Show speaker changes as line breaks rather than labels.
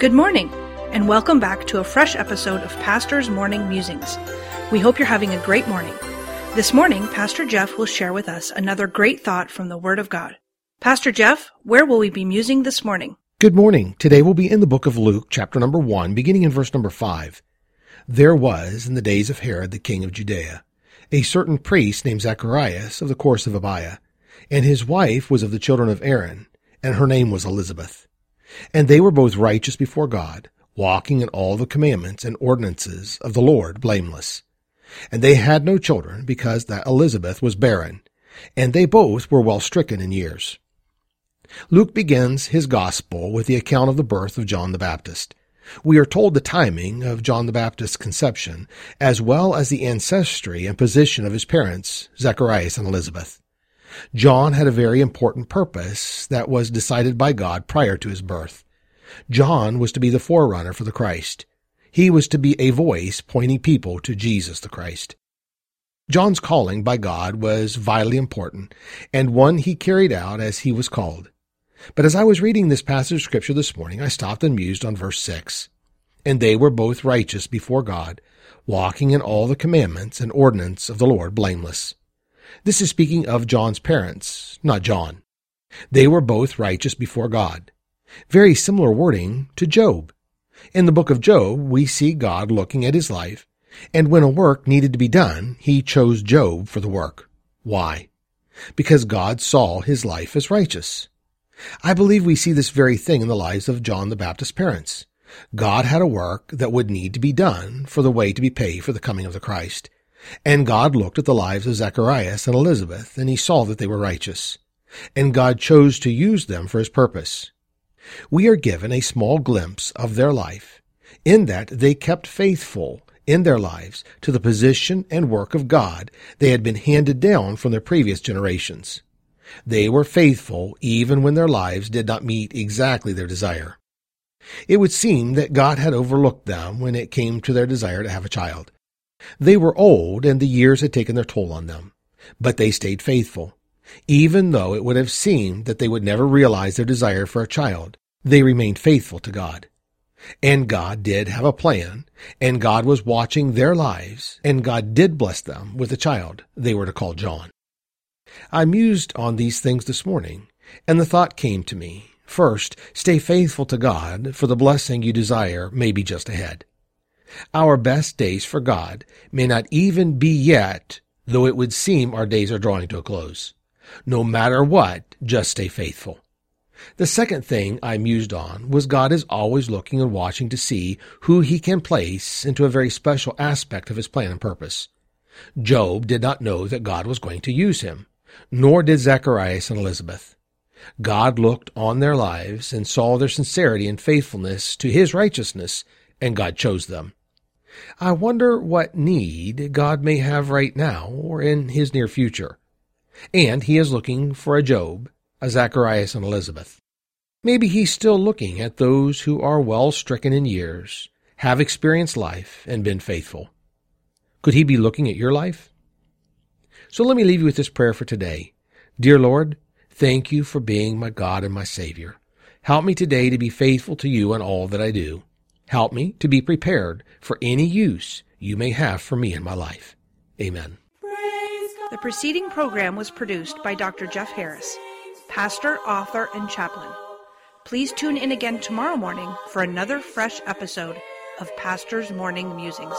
Good morning, and welcome back to a fresh episode of Pastor's Morning Musings. We hope you're having a great morning. This morning, Pastor Jeff will share with us another great thought from the Word of God. Pastor Jeff, where will we be musing this morning?
Good morning. Today we'll be in the book of Luke, chapter number 1, beginning in verse number 5. There was, in the days of Herod the king of Judea, a certain priest named Zacharias of the course of Abia, and his wife was of the children of Aaron, and her name was Elizabeth. And they were both righteous before God, walking in all the commandments and ordinances of the Lord blameless. And they had no children, because that Elizabeth was barren, and they both were well stricken in years. Luke begins his gospel with the account of the birth of John the Baptist. We are told the timing of John the Baptist's conception, as well as the ancestry and position of his parents, Zacharias and Elizabeth. John had a very important purpose that was decided by God prior to his birth. John was to be the forerunner for the Christ. He was to be a voice pointing people to Jesus the Christ. John's calling by God was vitally important, and one he carried out as he was called. But as I was reading this passage of Scripture this morning, I stopped and mused on verse 6. And they were both righteous before God, walking in all the commandments and ordinance of the Lord blameless. This is speaking of John's parents, not John. They were both righteous before God. Very similar wording to Job. In the book of Job, we see God looking at his life, and when a work needed to be done, he chose Job for the work. Why? Because God saw his life as righteous. I believe we see this very thing in the lives of John the Baptist's parents. God had a work that would need to be done for the way to be paid for the coming of the Christ. And God looked at the lives of Zacharias and Elizabeth, and he saw that they were righteous. And God chose to use them for his purpose. We are given a small glimpse of their life, in that they kept faithful in their lives to the position and work of God they had been handed down from their previous generations. They were faithful even when their lives did not meet exactly their desire. It would seem that God had overlooked them when it came to their desire to have a child. They were old and the years had taken their toll on them, but they stayed faithful. Even though it would have seemed that they would never realize their desire for a child, they remained faithful to God. And God did have a plan, and God was watching their lives, and God did bless them with a child they were to call John. I mused on these things this morning, and the thought came to me. First, stay faithful to God, for the blessing you desire may be just ahead. Our best days for God may not even be yet, though it would seem our days are drawing to a close. No matter what, just stay faithful. The second thing I mused on was God is always looking and watching to see who he can place into a very special aspect of his plan and purpose. Job did not know that God was going to use him, nor did Zacharias and Elizabeth. God looked on their lives and saw their sincerity and faithfulness to his righteousness, and God chose them. I wonder what need God may have right now or in his near future. And he is looking for a Job, a Zacharias and Elizabeth. Maybe he's still looking at those who are well stricken in years, have experienced life, and been faithful. Could he be looking at your life? So let me leave you with this prayer for today. Dear Lord, thank you for being my God and my Savior. Help me today to be faithful to you in all that I do. Help me to be prepared for any use you may have for me in my life. Amen.
The preceding program was produced by Dr. Jeff Harris, pastor, author, and chaplain. Please tune in again tomorrow morning for another fresh episode of Pastor's Morning Musings.